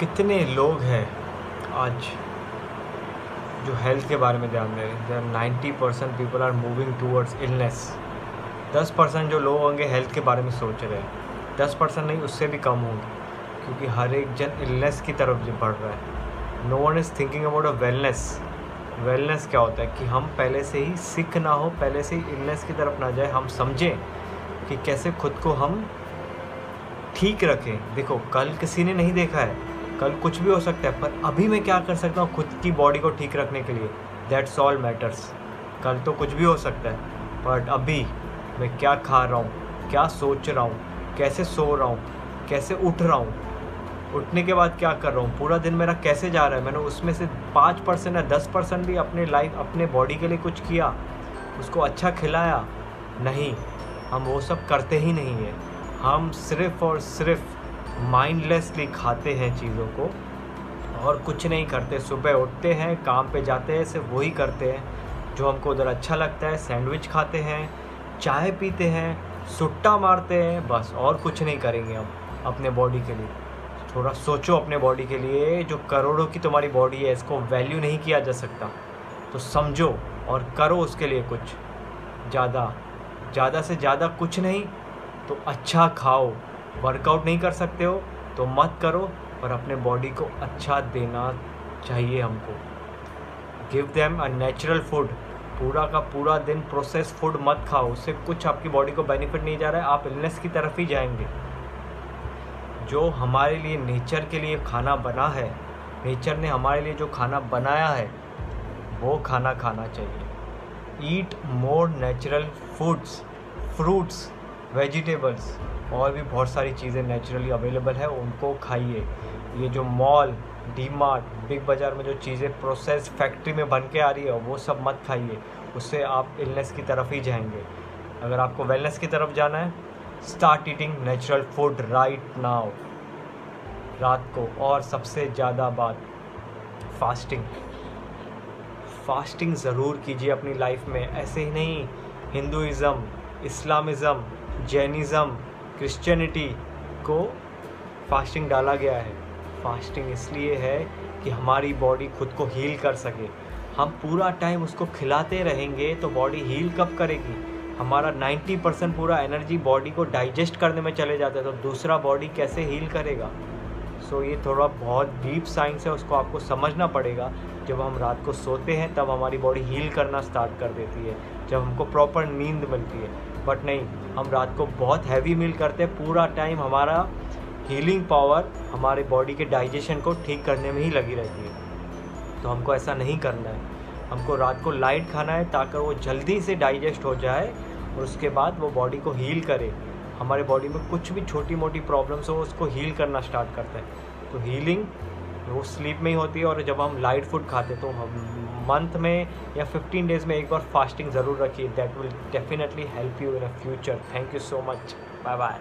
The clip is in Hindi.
कितने लोग हैं आज जो हेल्थ के बारे में ध्यान दे रहे हैं? Ninety percent people are moving towards illness दस परसेंट जो लोग होंगे हेल्थ के बारे में सोच रहे हैं, दस परसेंट नहीं, उससे भी कम होंगे, क्योंकि हर एक जन इलनेस की तरफ़ बढ़ रहा है। No one is thinking about a wellness wellness क्या होता है? कि हम पहले से ही सिक ना हो, पहले से ही इलनेस की तरफ़ ना जाए, हम समझें कि कैसे खुद को हम ठीक रखें। देखो, कल किसी ने नहीं देखा है कल कुछ भी हो सकता है, पर अभी मैं क्या कर सकता हूँ खुद की बॉडी को ठीक रखने के लिए? दैट्स ऑल मैटर्स कल तो कुछ भी हो सकता है बट अभी मैं क्या खा रहा हूँ, क्या सोच रहा हूँ, कैसे सो रहा हूँ, कैसे उठ रहा हूँ, उठने के बाद क्या कर रहा हूँ, पूरा दिन मेरा कैसे जा रहा है? मैंने उसमें से पाँच परसेंट या दस परसेंट भी अपने लाइफ अपने बॉडी के लिए कुछ किया, उसको अच्छा खिलाया? नहीं, हम वो सब करते ही नहीं हैं। हम सिर्फ़ और सिर्फ़ माइंडलेसली खाते हैं चीज़ों को और कुछ नहीं करते। सुबह उठते हैं, काम पे जाते हैं, सिर्फ़ वही करते हैं, जो हमको उधर अच्छा लगता है। सैंडविच खाते हैं, चाय पीते हैं, सुट्टा मारते हैं, बस और कुछ नहीं करेंगे हम अपने बॉडी के लिए। थोड़ा सोचो अपने बॉडी के लिए, जो करोड़ों की तुम्हारी बॉडी है, इसको वैल्यू नहीं किया जा सकता। तो समझो और करो उसके लिए कुछ। ज़्यादा ज़्यादा से ज़्यादा कुछ नहीं तो अच्छा खाओ। वर्कआउट नहीं कर सकते हो तो मत करो और अपने बॉडी को अच्छा देना चाहिए हमको। Give them a natural food पूरा का पूरा दिन प्रोसेस फ़ूड मत खाओ। उससे कुछ आपकी बॉडी को बेनिफिट नहीं जा रहा है, आप इलनेस की तरफ़ ही जाएँगे। जो हमारे लिए नेचर के लिए खाना बना है नेचर ने हमारे लिए जो खाना बनाया है, वो खाना खाना चाहिए। Eat more natural foods fruits vegetables और भी बहुत सारी चीज़ें नेचुरली अवेलेबल है, उनको खाइए। ये जो मॉल डी मार्ट बिग बाज़ार में जो चीज़ें प्रोसेस फैक्ट्री में बन के आ रही है, वो सब मत खाइए। उससे आप इलनेस की तरफ़ ही जाएँगे। अगर आपको वेलनेस की तरफ़ जाना है start eating natural food right now रात को और सबसे ज़्यादा बात फास्टिंग फास्टिंग ज़रूर कीजिए अपनी लाइफ में। ऐसे ही नहीं हिंदुज़म इस्लामिज़म जैनिज़्म क्रिश्चियनिटी को फास्टिंग डाला गया है। फास्टिंग इसलिए है कि हमारी बॉडी खुद को हील कर सके। हम पूरा टाइम उसको खिलाते रहेंगे तो बॉडी हील कब करेगी? हमारा 90 परसेंट पूरा एनर्जी बॉडी को डाइजेस्ट करने में चले जाता है तो दूसरा बॉडी कैसे हील करेगा? सो ये थोड़ा बहुत डीप साइंस है, उसको आपको समझना पड़ेगा। जब हम रात को सोते हैं, तब हमारी बॉडी हील करना स्टार्ट कर देती है। जब हमको प्रॉपर नींद मिलती है। बट नहीं, हम रात को बहुत हैवी मील करते हैं। पूरा टाइम हमारा हीलिंग पावर हमारे बॉडी के डाइजेशन को ठीक करने में ही लगी रहती है। तो हमको ऐसा नहीं करना है। हमको रात को लाइट खाना है ताकि वो जल्दी से डाइजेस्ट हो जाए और उसके बाद वो बॉडी को हील करे। हमारे बॉडी में कुछ भी छोटी मोटी प्रॉब्लम्स हो, उसको हील करना स्टार्ट करता है। तो हीलिंग वो स्लीप में ही होती है और जब हम लाइट फ़ूड खाते तो हम मंथ में या 15 डेज़ में एक बार फास्टिंग ज़रूर रखिए. That will definitely help you in a future thank you so much bye bye